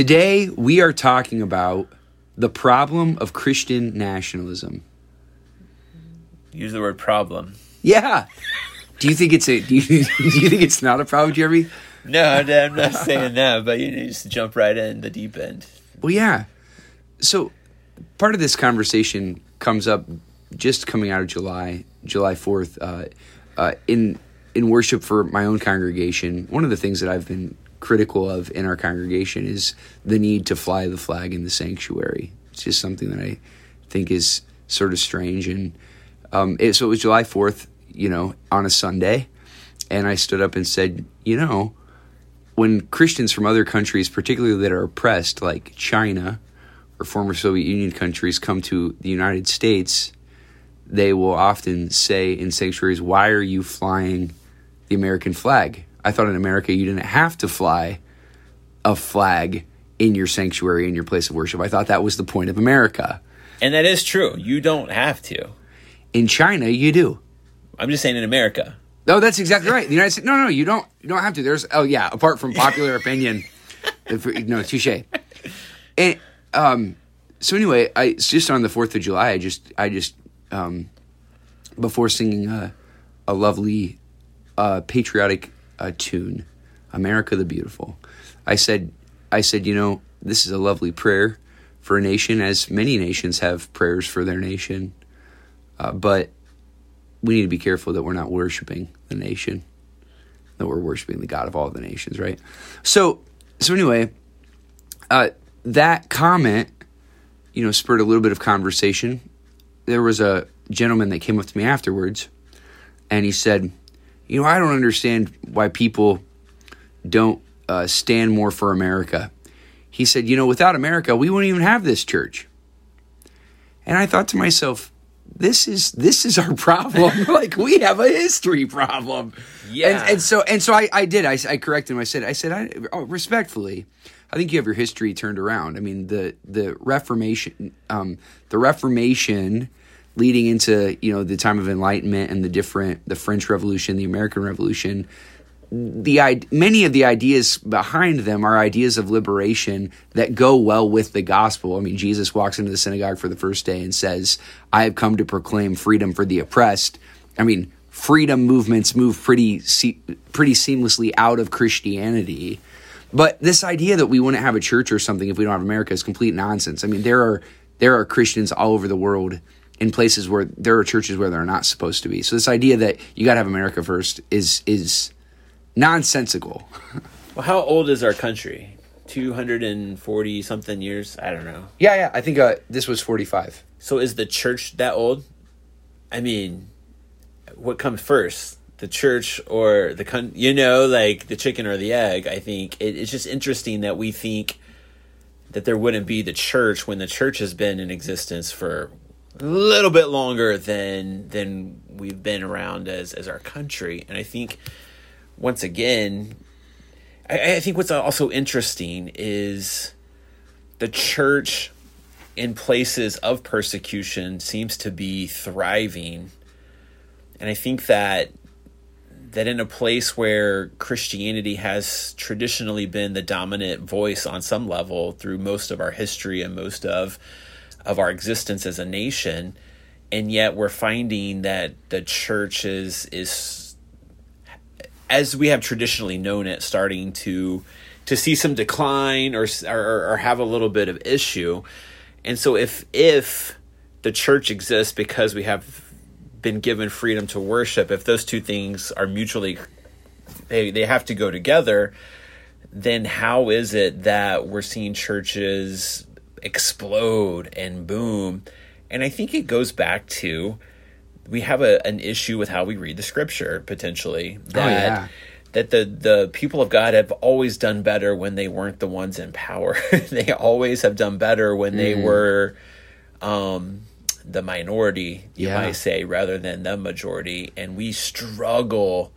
Today, we are talking about the problem of Christian nationalism. Use the word problem. Yeah. Do you think it's a do you, do you think it's not a problem, Jeremy? No, I'm not saying that, but you need to just jump right in the deep end. Well, yeah. So, part of this conversation comes up just coming out of July, July Fourth, uh, uh, in in worship for my own congregation. One of the things that I've been critical of in our congregation is the need to fly the flag in the sanctuary. It's just something that I think is sort of strange. And um, it, so it was July Fourth, you know, on a Sunday, and I stood up and said, you know when Christians from other countries, particularly that are oppressed, like China or former Soviet Union countries, come to the United States, they will often say in sanctuaries, Why are you flying the American flag? I thought in America you didn't have to fly a flag in your sanctuary, in your place of worship. I thought that was the point of America. And that is true. You don't have to. In China, you do. I'm just saying in America. No, that's exactly right. The United States. No, no, you don't. You don't have to. There's. Oh yeah. Apart from popular opinion, if, no, touche. And um, so anyway, I it's just on the Fourth of July. I just, I just, um, before singing a, a lovely, uh, patriotic uh, tune, "America the Beautiful," I said, I said, you know, this is a lovely prayer for a nation, as many nations have prayers for their nation, uh, but we need to be careful that we're not worshiping the nation, that we're worshiping the God of all the nations, right? So, so anyway, uh, that comment, you know, spurred a little bit of conversation. There was a gentleman that came up to me afterwards, and he said, "You know, I don't understand why people don't uh, stand more for America." He said, "You know, without America, we wouldn't even have this church." And I thought to myself, this is this is our problem. like we have a history problem. Yeah. And, and so and so I, I did. I, I corrected him. I said I said I oh, respectfully. I think you have your history turned around. I mean the the Reformation, um, the Reformation, leading into you know the time of Enlightenment and the different the French Revolution, the American Revolution the many of the ideas behind them are ideas of liberation that go well with the gospel. I mean, Jesus walks into the synagogue for the first day and says, "I have come to proclaim freedom for the oppressed." I mean, freedom movements move pretty pretty seamlessly out of Christianity. But this idea that we wouldn't have a church or something if we don't have America is complete nonsense. I mean, there are there are Christians all over the world in places where there are churches where they're not supposed to be. So this idea that you got to have America first is is nonsensical. well, how old is our country? 240 something years? I don't know. Yeah, yeah. I think uh, this was 45. So is the church that old? I mean, what comes first? The church or the con? You know, like the chicken or the egg. I think it, it's just interesting that we think that there wouldn't be the church when the church has been in existence for a little bit longer than than we've been around as as our country. And I think once again, I, I think what's also interesting is the church in places of persecution seems to be thriving. And I think that that in a place where Christianity has traditionally been the dominant voice on some level through most of our history and most of of our existence as a nation, and yet we're finding that the church is is as we have traditionally known it, starting to to see some decline or, or, or have a little bit of issue. And so if if the church exists because we have been given freedom to worship, if those two things are mutually they they have to go together, then how is it that we're seeing churches explode and boom? And I think it goes back to we have a, an issue with how we read the scripture potentially oh, that oh, yeah. that the the people of God have always done better when they weren't the ones in power. they always have done better when mm. they were um, the minority, you yeah. might say, rather than the majority, and we struggle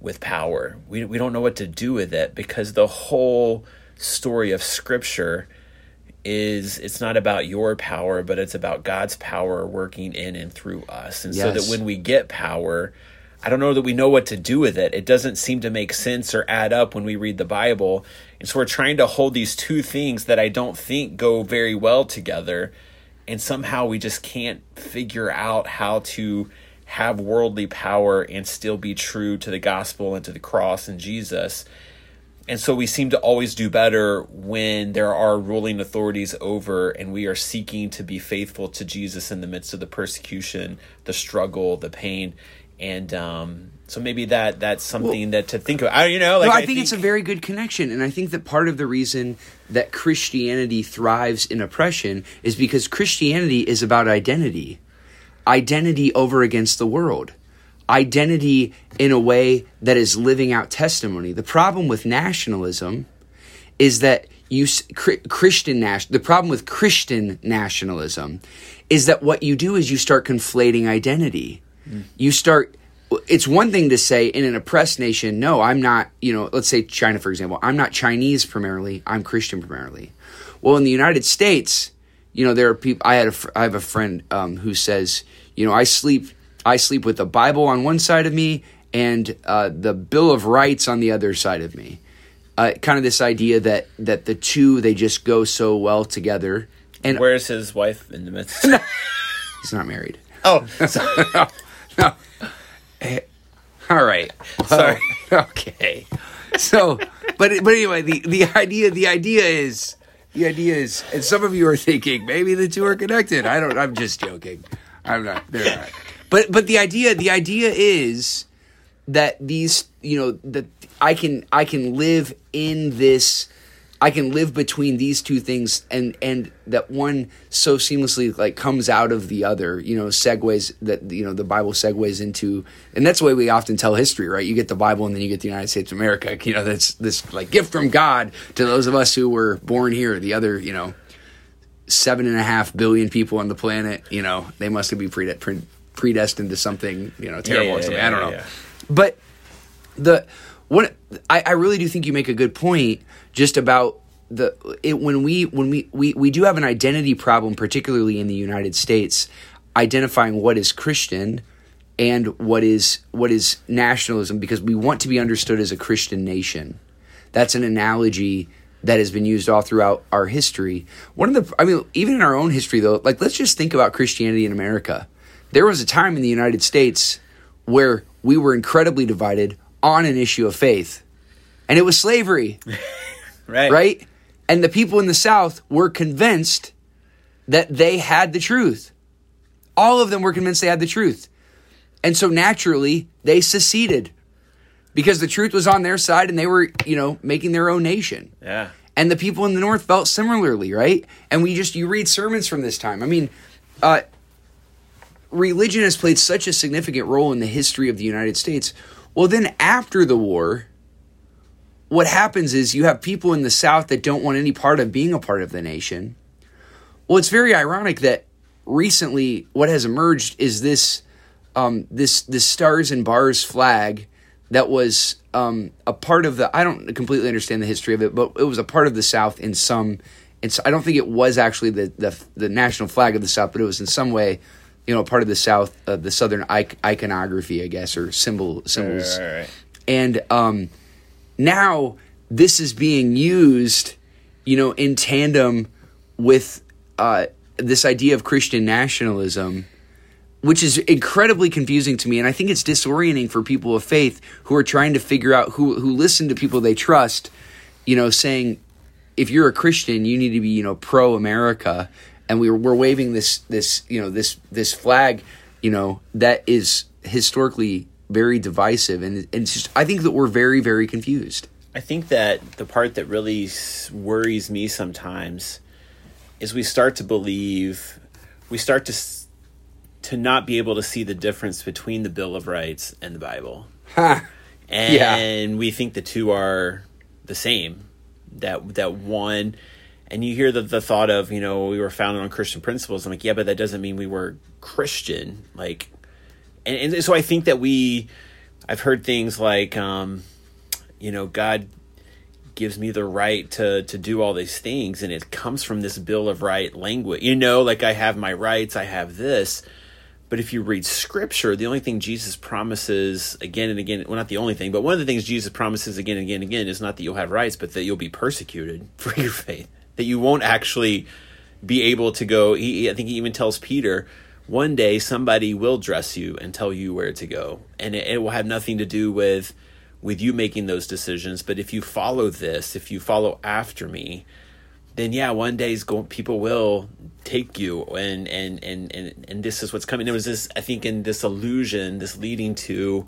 with power. We we don't know what to do with it because the whole story of scripture is it's not about your power, but it's about God's power working in and through us. And yes. so that when we get power, I don't know that we know what to do with it. It doesn't seem to make sense or add up when we read the Bible. And so we're trying to hold these two things that I don't think go very well together. And somehow we just can't figure out how to have worldly power and still be true to the gospel and to the cross and Jesus. And so we seem to always do better when there are ruling authorities over and we are seeking to be faithful to Jesus in the midst of the persecution, the struggle, the pain. And um, so maybe that that's something well, that to think of. I you know, like no, I, I think, think, it's a very good connection, and I think that part of the reason that Christianity thrives in oppression is because Christianity is about identity, identity over against the world identity in a way that is living out testimony. The problem with nationalism is that you Christian the problem with Christian nationalism is that what you do is you start conflating identity. Mm. You start it's one thing to say in an oppressed nation, no, I'm not, you know, let's say China for example, I'm not Chinese primarily, I'm Christian primarily. Well, in the United States, you know, there are people I had a I have a friend um, who says, you know, I sleep I sleep with the Bible on one side of me and uh, the Bill of Rights on the other side of me. Uh, kind of this idea that that the two they just go so well together. And where's his wife in the midst? He's not married. Oh, no, no. Hey, all right. Sorry. okay. So, but but anyway, the the idea the idea is the idea is, and some of you are thinking maybe the two are connected. I don't. I'm just joking. I'm not. They're not. But but the idea the idea is that these you know that I can I can live in this I can live between these two things and and that one so seamlessly like comes out of the other, you know, segues that you know the Bible segues into and that's the way we often tell history, right? You get the Bible and then you get the United States of America. You know, that's this like gift from God to those of us who were born here. The other, you know, seven and a half billion people on the planet, you know, they must be pre- pre- predestined to something you know terrible yeah, yeah, or something. I don't know, but the what I, I really do think you make a good point just about the it when we when we, we we do have an identity problem particularly in the United States identifying what is Christian and what is what is nationalism because we want to be understood as a Christian nation. That's an analogy that has been used all throughout our history. One of the I mean even in our own history though, like let's just think about Christianity in America there was a time in the United States where we were incredibly divided on an issue of faith, and it was slavery. right. Right? And the people in the South were convinced that they had the truth. All of them were convinced they had the truth. And so naturally, they seceded because the truth was on their side and they were, you know, making their own nation. Yeah. And the people in the North felt similarly, right? And we just, you read sermons from this time. I mean, uh, religion has played such a significant role in the history of the United States. Well, then after the war, what happens is you have people in the South that don't want any part of being a part of the nation. Well, it's very ironic that recently what has emerged is this um, this this stars and bars flag that was um, a part of the. I don't completely understand the history of it, but it was a part of the South in some. It's. I don't think it was actually the the, the national flag of the South, but it was in some way you know, part of the South, uh, the Southern iconography, I guess, or symbol symbols. Right, right, right. And um, now this is being used, you know, in tandem with uh, this idea of Christian nationalism, which is incredibly confusing to me, and I think it's disorienting for people of faith who are trying to figure out who who listen to people they trust, you know, saying if you're a Christian, you need to be, you know, pro America and we were, we're waving this this you know this this flag you know that is historically very divisive and, and it's just I think that we're very very confused. I think that the part that really worries me sometimes is we start to believe we start to to not be able to see the difference between the Bill of Rights and the Bible. Huh. And yeah. we think the two are the same. That that one and you hear the, the thought of you know we were founded on christian principles. I'm like yeah but that doesn't mean we were christian. Like and, and so i think that we i've heard things like um you know god gives me the right to to do all these things and it comes from this bill of right language. You know like i have my rights i have this. But if you read scripture, the only thing Jesus promises again and again, well, not the only thing, but one of the things Jesus promises again and again and again is not that you'll have rights, but that you'll be persecuted for your faith. That you won't actually be able to go. He, I think he even tells Peter, one day somebody will dress you and tell you where to go. And it, it will have nothing to do with with you making those decisions. But if you follow this, if you follow after me, then yeah, one day going, people will take you, and, and and and and this is what's coming. There was this, I think, in this illusion, this leading to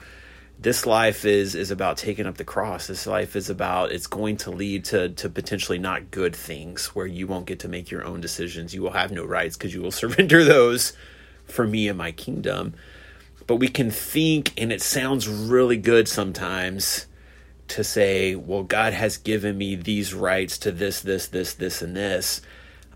this life is is about taking up the cross. This life is about it's going to lead to to potentially not good things where you won't get to make your own decisions. You will have no rights because you will surrender those for me and my kingdom. But we can think, and it sounds really good sometimes to say, well, God has given me these rights to this, this, this, this, and this.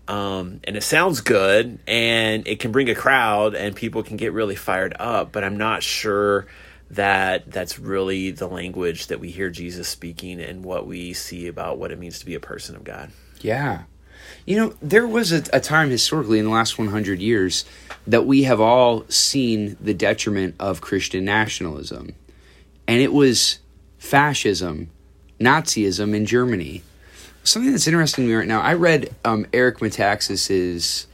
Um, and it sounds good and it can bring a crowd and people can get really fired up, but I'm not sure that that's really the language that we hear Jesus speaking and what we see about what it means to be a person of God. Yeah. You know, there was a, a, time historically in the last 100 years that we have all seen the detriment of Christian nationalism. And it was fascism, Nazism in Germany. Something that's interesting to me right now, I read um, Eric Metaxas's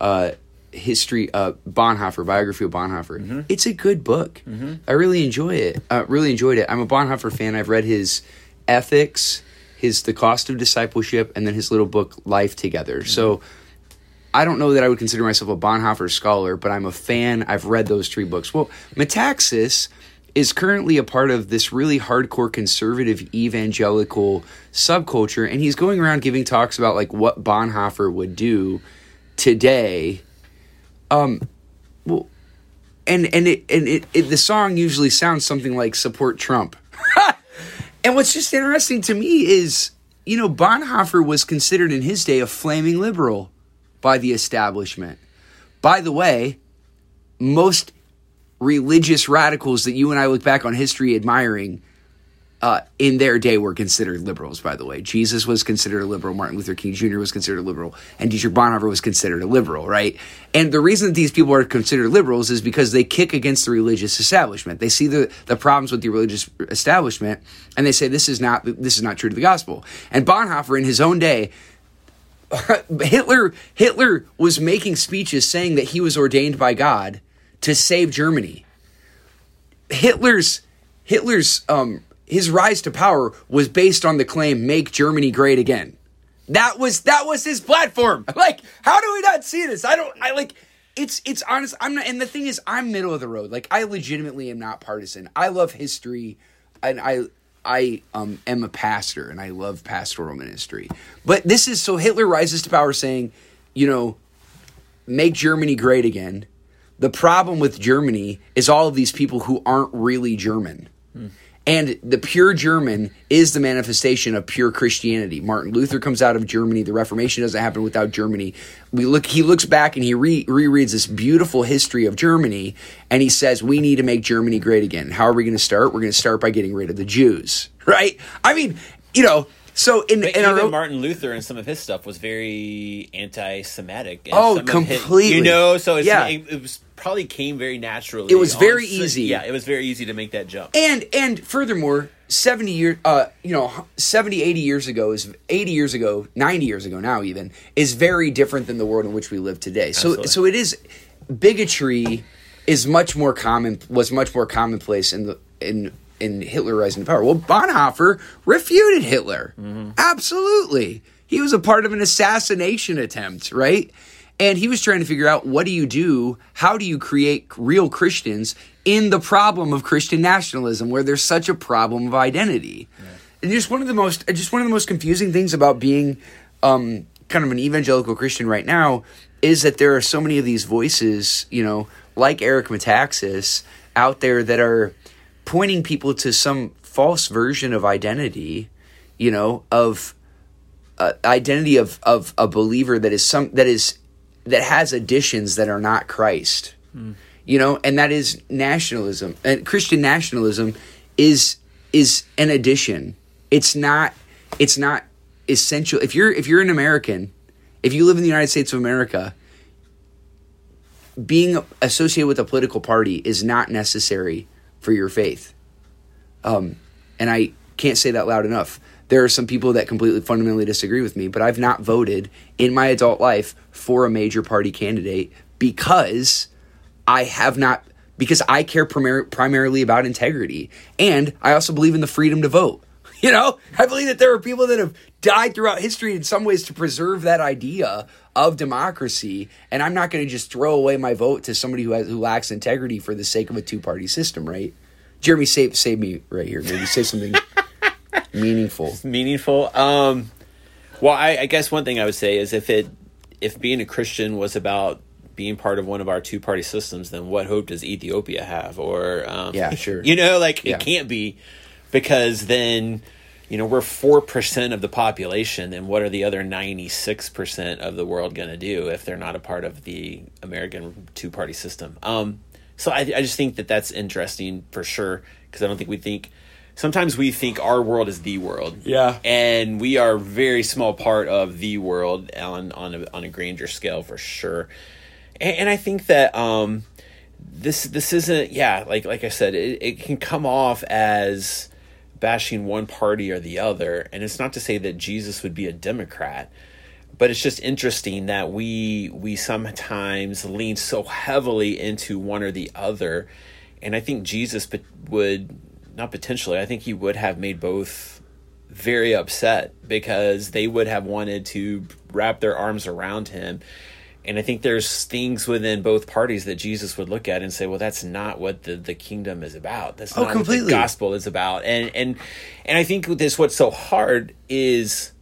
uh, history, uh, Bonhoeffer, biography of Bonhoeffer. Mm-hmm. It's a good book. Mm-hmm. I really enjoy it. Uh, really enjoyed it. I'm a Bonhoeffer fan. I've read his Ethics, his The Cost of Discipleship, and then his little book Life Together. Mm-hmm. So I don't know that I would consider myself a Bonhoeffer scholar, but I'm a fan. I've read those three books. Well, Metaxas is currently a part of this really hardcore conservative evangelical subculture and he's going around giving talks about like what Bonhoeffer would do today um well and and it and it, it the song usually sounds something like support Trump. And what's just interesting to me is you know Bonhoeffer was considered in his day a flaming liberal by the establishment. By the way most religious radicals that you and I look back on history admiring uh, in their day were considered liberals, by the way. Jesus was considered a liberal. Martin Luther King Jr. was considered a liberal. And Dietrich Bonhoeffer was considered a liberal, right? And the reason that these people are considered liberals is because they kick against the religious establishment. They see the, the problems with the religious establishment and they say this is not this is not true to the gospel. And Bonhoeffer in his own day Hitler Hitler was making speeches saying that he was ordained by God to save Germany. Hitler's Hitler's um, his rise to power was based on the claim "Make Germany Great Again." That was that was his platform. Like, how do we not see this? I don't. I like. It's it's honest. I'm not. And the thing is, I'm middle of the road. Like, I legitimately am not partisan. I love history, and I I um, am a pastor, and I love pastoral ministry. But this is so Hitler rises to power, saying, you know, make Germany great again the problem with Germany is all of these people who aren't really German. Hmm. And the pure German is the manifestation of pure Christianity. Martin Luther comes out of Germany. The Reformation doesn't happen without Germany. We look. He looks back and he re- rereads this beautiful history of Germany, and he says, "We need to make Germany great again. How are we going to start? We're going to start by getting rid of the Jews." Right? I mean, you know, so in, but in even our, Martin Luther and some of his stuff was very anti-Semitic. oh, completely. His, you know, so yeah. it, it was probably came very naturally. It was very easy. Yeah, it was very easy to make that jump. And and furthermore, 70 years uh you know 70 80 years ago is 80 years ago 90 years ago now even is very different than the world in which we live today so Absolutely. so it is bigotry is much more common was much more commonplace in the in in Hitler rising to power. Well, Bonhoeffer refuted Hitler. Mm-hmm. Absolutely. He was a part of an assassination attempt, right? And he was trying to figure out what do you do? How do you create real Christians in the problem of Christian nationalism where there's such a problem of identity? Yeah. And just one of the most just one of the most confusing things about being um, kind of an evangelical Christian right now is that there are so many of these voices, you know, like Eric Metaxas out there that are pointing people to some false version of identity, you know, of uh, identity of of a believer that is some that is that has additions that are not Christ. Mm. You know, and that is nationalism. And Christian nationalism is is an addition. It's not it's not essential. If you're if you're an American, if you live in the United States of America, being associated with a political party is not necessary for your faith. Um, and I can't say that loud enough. There are some people that completely fundamentally disagree with me, but I've not voted in my adult life for a major party candidate because I have not because I care primar- primarily about integrity and I also believe in the freedom to vote. You know, I believe that there are people that have died throughout history in some ways to preserve that idea of democracy, and I'm not going to just throw away my vote to somebody who has who lacks integrity for the sake of a two party system, right? Jeremy, save save me right here. Maybe say something meaningful. Meaningful. Um, well, I, I guess one thing I would say is if it if being a Christian was about being part of one of our two party systems, then what hope does Ethiopia have? Or um, Yeah, sure. you know, like Yeah. it can't be because then you know we're four percent of the population. Then what are the other ninety six percent of the world going to do if they're not a part of the American two party system? Um, so I, I just think that that's interesting for sure because I don't think we think. Sometimes we think our world is the world, Yeah. and we are a very small part of the world on on a, on a grander scale for sure. And, and I think that um, this this isn't yeah like like I said it, it can come off as bashing one party or the other, and it's not to say that Jesus would be a Democrat, but it's just interesting that we we sometimes lean so heavily into one or the other, and I think Jesus would not potentially I think he would have made both very upset because they would have wanted to wrap their arms around him. And I think there's things within both parties that Jesus would look at and say, "Well, that's not what the, the kingdom is about. That's Oh, not what the gospel is about." And and and I think this what's so hard is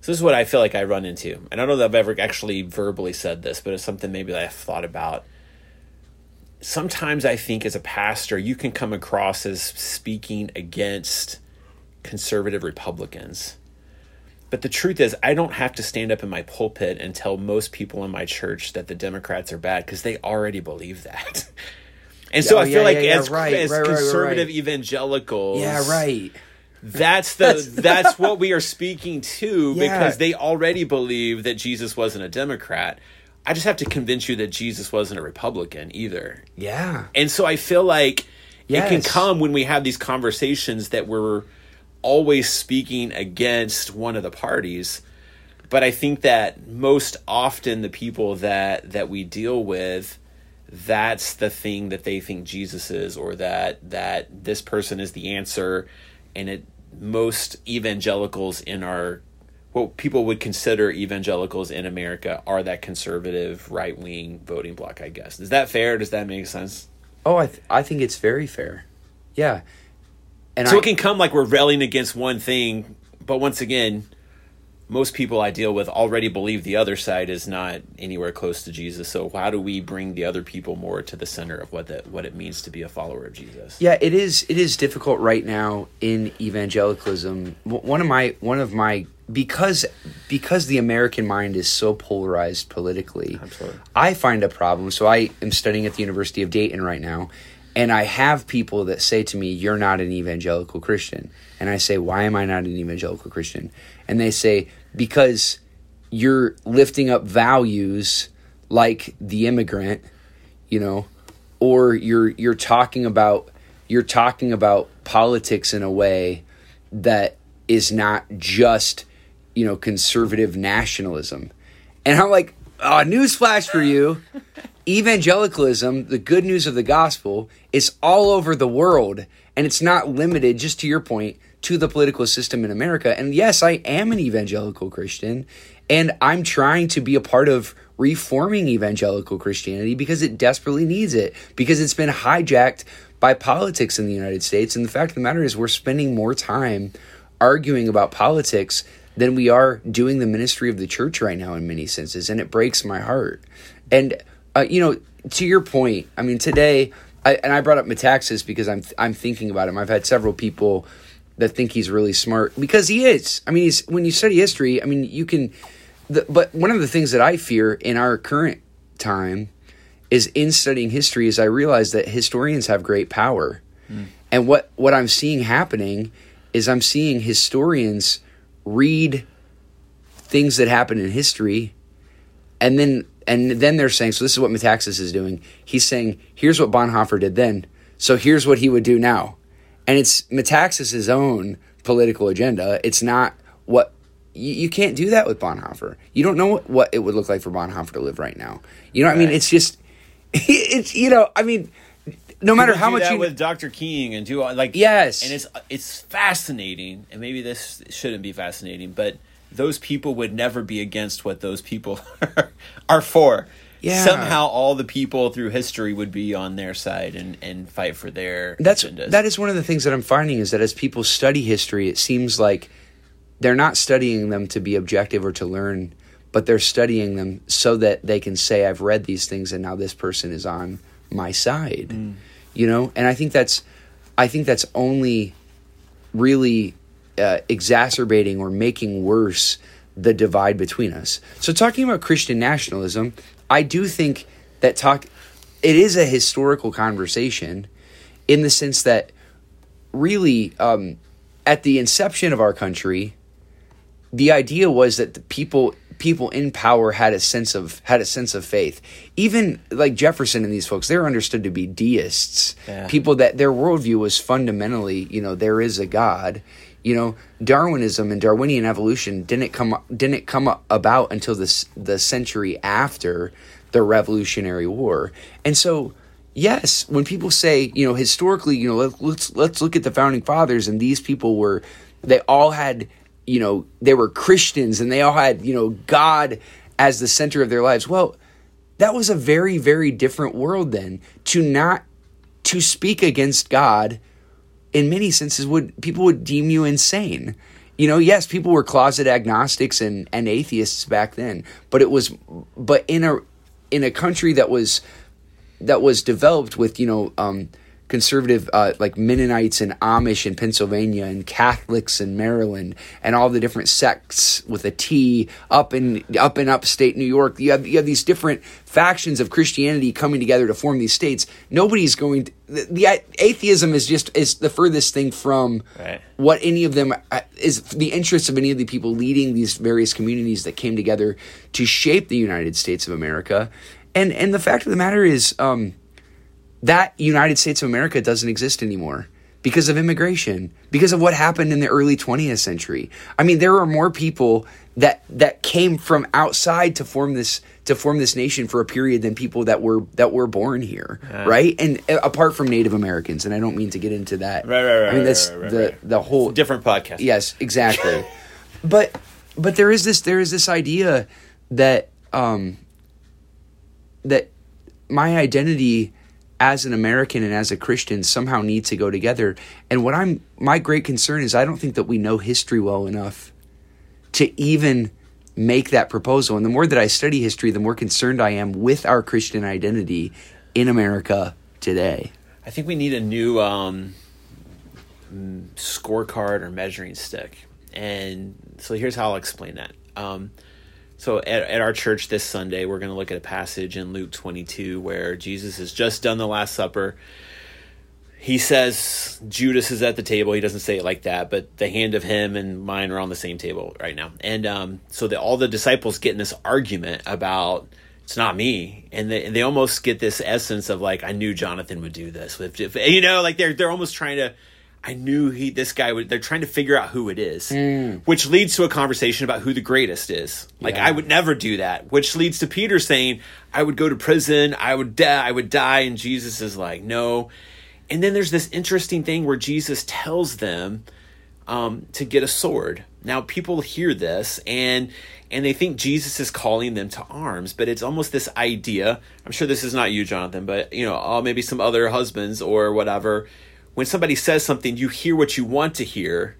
so this is what I feel like I run into. And I don't know that I've ever actually verbally said this, but it's something maybe that I've thought about. Sometimes I think as a pastor, you can come across as speaking against conservative Republicans. But the truth is, I don't have to stand up in my pulpit and tell most people in my church that the Democrats are bad because they already believe that. And so Oh, I feel yeah, like yeah, as, right, as right, conservative right. evangelicals, Yeah, right. that's the that's what we are speaking to Yeah. because they already believe that Jesus wasn't a Democrat. I just have to convince you that Jesus wasn't a Republican either. Yeah. And so I feel like it can come when we have these conversations that we're always speaking against one of the parties. But I think that most often the people that that we deal with that's the thing that they think Jesus is or that that this person is the answer and it most evangelicals in our what people would consider evangelicals in America are that conservative right wing voting bloc, I guess. Is that fair? Does that make sense? Oh, I th- I think it's very fair. Yeah. And So I, it can come like we're railing against one thing, but once again, most people I deal with already believe the other side is not anywhere close to Jesus. So how do we bring the other people more to the center of what that what it means to be a follower of Jesus? Yeah, it is. It is difficult right now in evangelicalism. One of my one of my because because the American mind is so polarized politically. Absolutely. I find a problem. So I am studying at the University of Dayton right now, and I have people that say to me, "You're not an evangelical Christian," and I say, "Why am I not an evangelical Christian?" And they say, "Because you're lifting up values like the immigrant." you know or you're you're talking about you're talking about politics in a way that is not just you know conservative nationalism and i'm like uh, newsflash for you evangelicalism the good news of the gospel is all over the world and it's not limited just to your point to the political system in america and yes i am an evangelical christian and i'm trying to be a part of reforming evangelical Christianity because it desperately needs it, because it's been hijacked by politics in the United States. And the fact of the matter is, we're spending more time arguing about politics than we are doing the ministry of the church right now in many senses. And it breaks my heart. And, uh, you know, to your point, I mean, today, I, and I brought up Metaxas because I'm, I'm thinking about him. I've had several people that think he's really smart because he is. I mean, he's, when you study history, I mean, you can the, but one of the things that I fear in our current time is in studying history is I realize that historians have great power. And what, what I'm seeing happening is I'm seeing historians read things that happen in history and then and then they're saying, so this is what Metaxas is doing. He's saying, here's what Bonhoeffer did then, so here's what he would do now, and it's Metaxas's own political agenda. It's not what you, you can't do that with Bonhoeffer. You don't know what, what it would look like for Bonhoeffer to live right now. You know what I mean? It's just, it's you know, I mean, no matter how do much that you with Dr. King and do like Yes. and it's it's fascinating, and maybe this shouldn't be fascinating, but those people would never be against what those people are for. Yeah. Somehow, all the people through history would be on their side and, and fight for their that's agendas. that is one of the things that I'm finding is that as people study history, it seems like they're not studying them to be objective or to learn, but they're studying them so that they can say, "I've read these things, and now this person is on my side." Mm. You know, and I think that's, I think that's only really uh, exacerbating or making worse the divide between us. So, talking about Christian nationalism, I do think that talk it is a historical conversation in the sense that really um, at the inception of our country, the idea was that the people people in power had a sense of had a sense of faith. Even like Jefferson and these folks, they're understood to be deists. Yeah. People that their worldview was fundamentally, you know, there is a God. You know, Darwinism and Darwinian evolution didn't come didn't come about until this the century after the Revolutionary War, and so yes, when people say, you know, historically, you know, let, let's let's look at the founding fathers, and these people were, they all had, you know, they were Christians, and they all had, you know, God as the center of their lives. Well, that was a very very different world then. To not to speak against God, in many senses, would people would deem you insane. You know, yes, people were closet agnostics and, and atheists back then, but it was, but in a in a country that was that was developed with you know um, conservative uh, like Mennonites and Amish in Pennsylvania and Catholics in Maryland and all the different sects with a T up in up in upstate New York. You have you have these different factions of Christianity coming together to form these states. Nobody's going. To, the, the atheism is just is the furthest thing from Right. what any of them uh, is the interests of any of the people leading these various communities that came together to shape the United States of America. And and the fact of the matter is, um, that United States of America doesn't exist anymore because of immigration, because of what happened in the early 20th century. I mean, there are more people that that came from outside to form this to form this nation for a period than people that were that were born here, right? And uh, apart from Native Americans, and I don't mean to get into that. Right, right, right, I mean, that's right, right, the right. the whole different podcast. Yes, exactly. but but there is this there is this idea that um that my identity as an American and as a Christian somehow need to go together. And what I'm my great concern is I don't think that we know history well enough to even make that proposal. And the more that I study history, the more concerned I am with our Christian identity in America today. I think we need a new um, scorecard or measuring stick. And so here's how I'll explain that. Um, so at, at our church this Sunday, we're going to look at a passage in Luke 22 where Jesus has just done the Last Supper. He says Judas is at the table. He doesn't say it like that, but the hand of him and mine are on the same table right now. And um, so the, all the disciples get in this argument about it's not me, and they, they almost get this essence of like I knew Jonathan would do this. If, if you know, like they're they're almost trying to. I knew he this guy would. They're trying to figure out who it is, which leads to a conversation about who the greatest is. Like Yeah. I would never do that, which leads to Peter saying, "I would go to prison. I would die. I would die." And Jesus is like, "No." And then there's this interesting thing where Jesus tells them um, to get a sword. Now people hear this and and they think Jesus is calling them to arms, but it's almost this idea. I'm sure this is not you, Jonathan, but you know, oh, maybe some other husbands or whatever. When somebody says something, you hear what you want to hear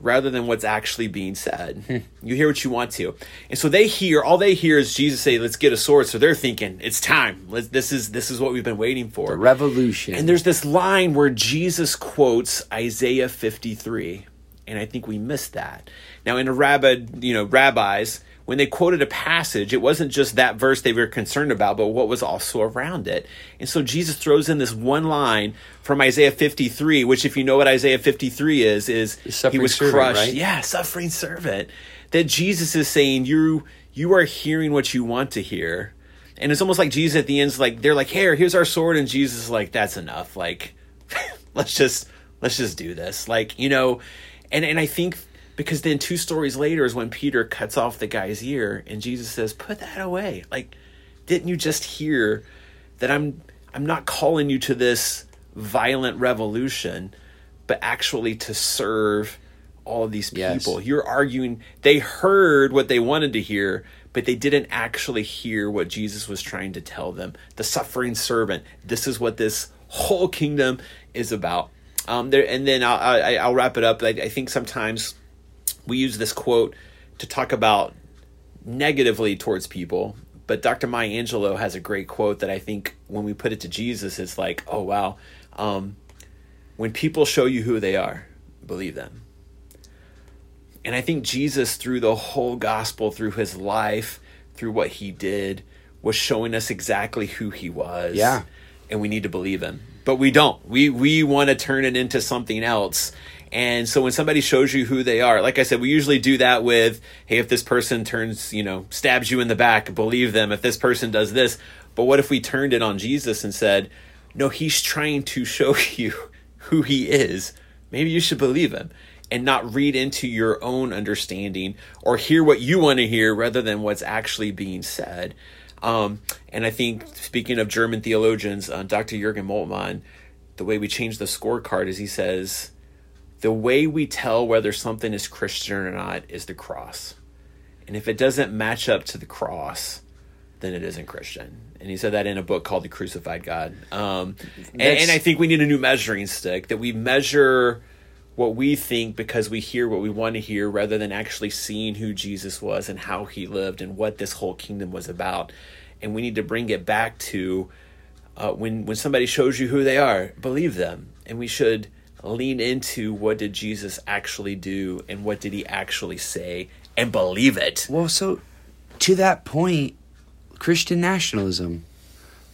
rather than what's actually being said. Hmm. you hear what you want to. And so they hear all they hear is Jesus say, "Let's get a sword." So they're thinking, "It's time. Let's, this is this is what we've been waiting for." Revolution. And there's this line where Jesus quotes Isaiah 53, and I think we missed that. Now, in a rabbi, you know, rabbis, when they quoted a passage, it wasn't just that verse they were concerned about, but what was also around it. And so Jesus throws in this one line from Isaiah 53, which, if you know what Isaiah 53 is, is he was servant, crushed. right? Yeah, suffering servant. That Jesus is saying, you you are hearing what you want to hear And it's almost like Jesus at the end's like they're like, "Here, here's our sword," and Jesus is like, "That's enough. Like, let's just let's just do this." Like, you know, and and I think because then two stories later is when Peter cuts off the guy's ear, and Jesus says, "Put that away." Like, didn't you just hear that I'm I'm not calling you to this violent revolution, but actually to serve all of these Yes. people. You're arguing they heard what they wanted to hear, but they didn't actually hear what Jesus was trying to tell them. The suffering servant. This is what this whole kingdom is about. Um, there, and then I'll, I, I'll wrap it up. I, I think sometimes we use this quote to talk about negatively towards people. But Dr. Maya Angelou has a great quote that I think when we put it to Jesus, it's like, oh, wow. Um, when people show you who they are, believe them. And I think Jesus, through the whole gospel, through his life, through what he did, was showing us exactly who he was. Yeah. And we need to believe him. But we don't. We we want to turn it into something else. And so when somebody shows you who they are, like I said, we usually do that with, hey, if this person turns, you know, stabs you in the back, believe them. If this person does this. But what if we turned it on Jesus and said, no, he's trying to show you who he is. Maybe you should believe him and not read into your own understanding or hear what you want to hear rather than what's actually being said. Um, and I think, speaking of German theologians, uh, Dr. Jürgen Moltmann, the way we change the scorecard is he says, the way we tell whether something is Christian or not is the cross. And if it doesn't match up to the cross, then it isn't Christian. And he said that in a book called The Crucified God. Um, and, and I think we need a new measuring stick that we measure what we think because we hear what we want to hear rather than actually seeing who Jesus was and how he lived and what this whole kingdom was about. And we need to bring it back to uh, when when somebody shows you who they are, believe them. And we should lean into what did Jesus actually do and what did he actually say and believe it. Well, so to that point, Christian nationalism.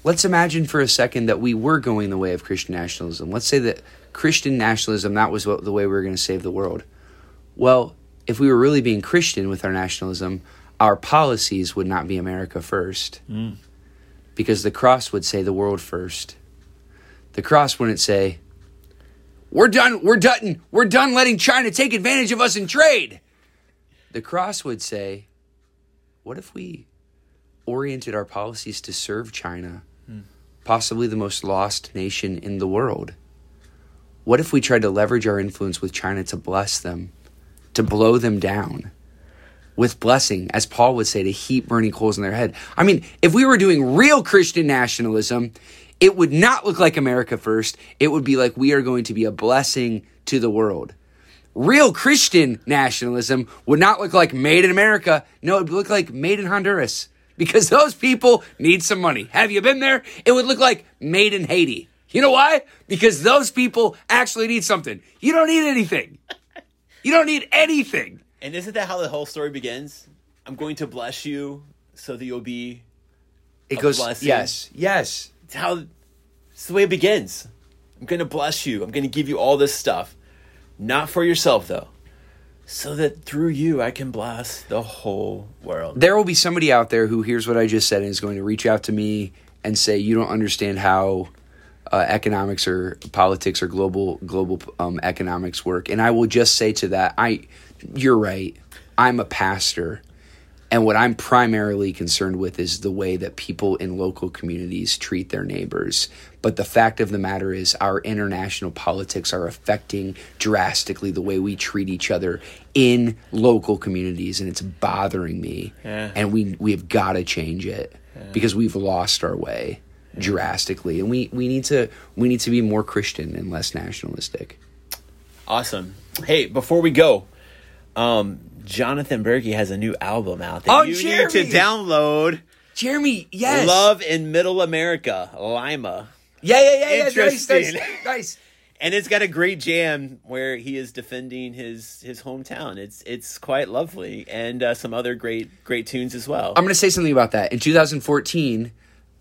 Let's imagine for a second that we were going the way of Christian nationalism. Let's say that Christian nationalism that was what, the way we were going to save the world. Well, if we were really being Christian with our nationalism, our policies would not be America first. Mm. Because the cross would say the world first. The cross wouldn't say, "We're done, we're done, we're done letting China take advantage of us in trade." The cross would say, what if we oriented our policies to serve China, possibly the most lost nation in the world? What if we tried to leverage our influence with China to bless them, to blow them down? With blessing, as Paul would say, to heap burning coals in their head. I mean, if we were doing real Christian nationalism, it would not look like America first. It would be like we are going to be a blessing to the world real Christian nationalism would not look like made in America. No, it would look like made in Honduras because those people need some money. Have you been there? It would look like made in Haiti. You know why? Because those people actually need something. You don't need anything. You don't need anything. And isn't that how the whole story begins? I'm going to bless you so that you'll be. It A goes, blessing. yes, yes. It's how. It's the way it begins. I'm going to bless you. I'm going to give you all this stuff. Not for yourself, though. So that through you, I can bless the whole world. There will be somebody out there who hears what I just said and is going to reach out to me and say, "You don't understand how uh, economics or politics or global global um, economics work." And I will just say to that, "I, you're right. I'm a pastor, and what I'm primarily concerned with is the way that people in local communities treat their neighbors. But the fact of the matter is, our international politics are affecting drastically the way we treat each other in local communities, and it's bothering me. Yeah. And we we have got to change it because we've lost our way drastically, and we we need to we need to be more Christian and less nationalistic. Awesome. Hey, before we go, um, Jonathan Berkey has a new album out that Oh, you Jeremy! need to download. Jeremy, yes, Love in Middle America, Lima. yeah, yeah, yeah, yeah, nice, nice, Interesting. nice. and it's got a great jam where he is defending his his hometown. It's it's quite lovely, and uh, some other great great tunes as well. I'm going to say something about that. In 2014,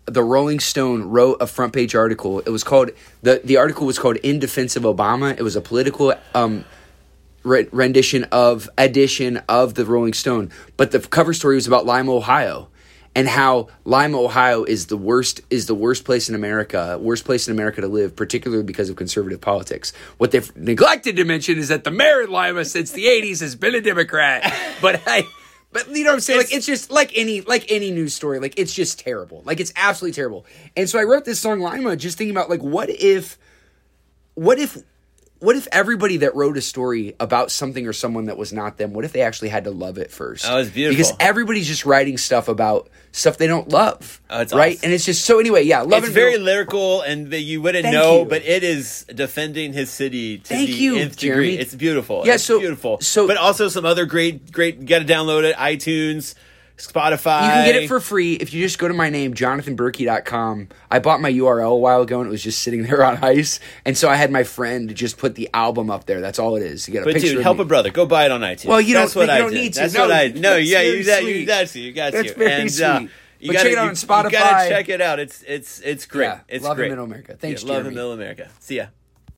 the Rolling Stone wrote a front page article. It was called the the article was called "In Defense of Obama." It was a political um, rendition of edition of the Rolling Stone, but the cover story was about Lima, Ohio. and how Lima, Ohio is the worst is the worst place in America, worst place in America to live, particularly because of conservative politics. What they've neglected to mention is that the mayor of Lima since the 80s has been a Democrat. But I but you know what I'm saying? Like it's just like any like any news story. Like it's just terrible. Like it's absolutely terrible. And so I wrote this song Lima just thinking about like what if what if what if everybody that wrote a story about something or someone that was not them, what if they actually had to love it first? Oh, it's beautiful. Because everybody's just writing stuff about stuff they don't love. Oh, it's right? awesome. And it's just so anyway, yeah, love It's very lyrical, and the, you wouldn't Thank know, you. but it is defending his city to Thank the you, nth Jeremy. degree. It's beautiful. Yeah, it's so- beautiful. so- but also some other great, great. You got to download it. iTunes, Spotify. You can get it for free if you just go to my name, jonathanberkey.com. I bought my URL a while ago and it was just sitting there on ice. And so I had my friend just put the album up there. That's all it is. You get a But picture dude, help me. a brother. Go buy it on iTunes. Well, you that's don't- what you I don't did. need to. That's No, what I. No, yeah, you got, sweet. you got to, you got That's to. very and, sweet. Uh, you But gotta, check it out you, on You gotta check it out. It's it's it's great. Yeah, it's Love in great. Middle America. Thanks, yeah, Love in Middle America. See ya.